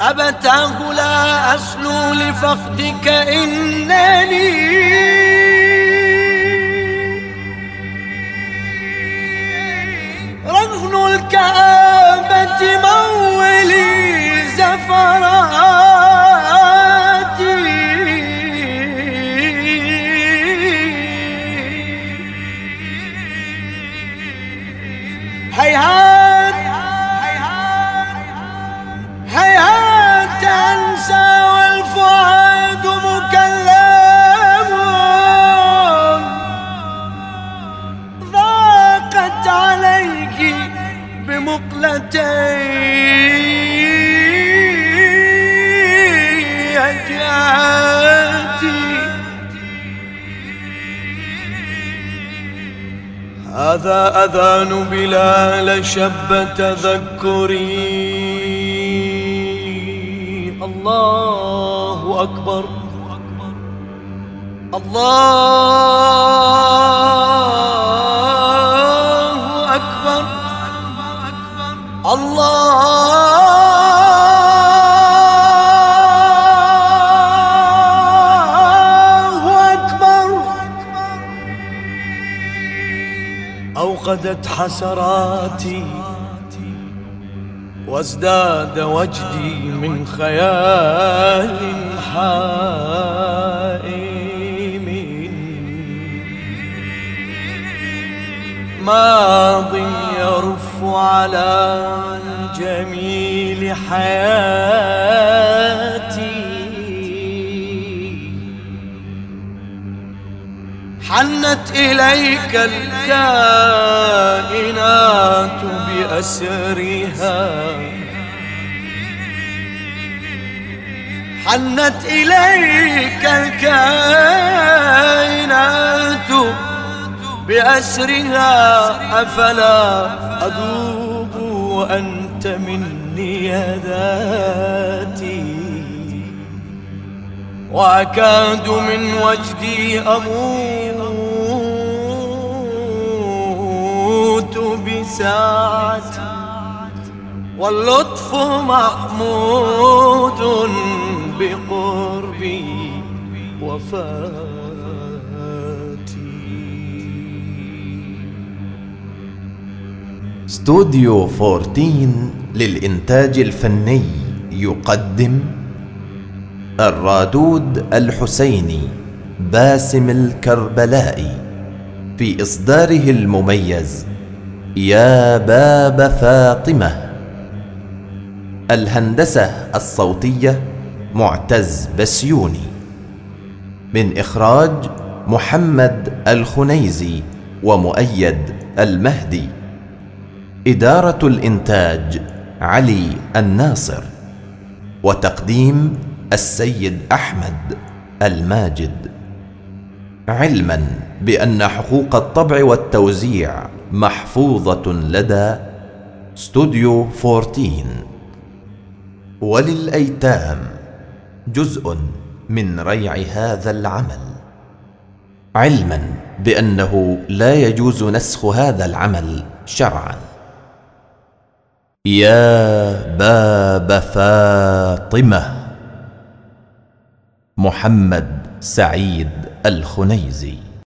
أبتاه لا أسلو لفقدك إنني هذا أذان بلال شب تذكري. الله أكبر. الله الله أكبر. أوقدت حسراتي وازداد وجدي من خيال حائم. ماض يرف على جميل حياتي. حنت إليك الكائنات بأسرها. حنت إليك الكائنات بأسرها أفلا أذوب وأنت مني ذاتي وأكاد من وجدي أموت بساعتي واللطف محمود بقربي وفاتي استوديو 14 للإنتاج الفني يقدم الرادود الحسيني باسم الكربلائي في إصداره المميز يا باب فاطمة. الهندسة الصوتية معتز بسيوني. من إخراج محمد الخنيزي ومؤيد المهدي. إدارة الإنتاج علي الناصر وتقديم السيد أحمد الماجد. علما بأن حقوق الطبع والتوزيع محفوظة لدى استوديو 14 وللأيتام جزء من ريع هذا العمل. علما بأنه لا يجوز نسخ هذا العمل شرعا. يا باب فاطمة. محمد سعيد الخنيزي.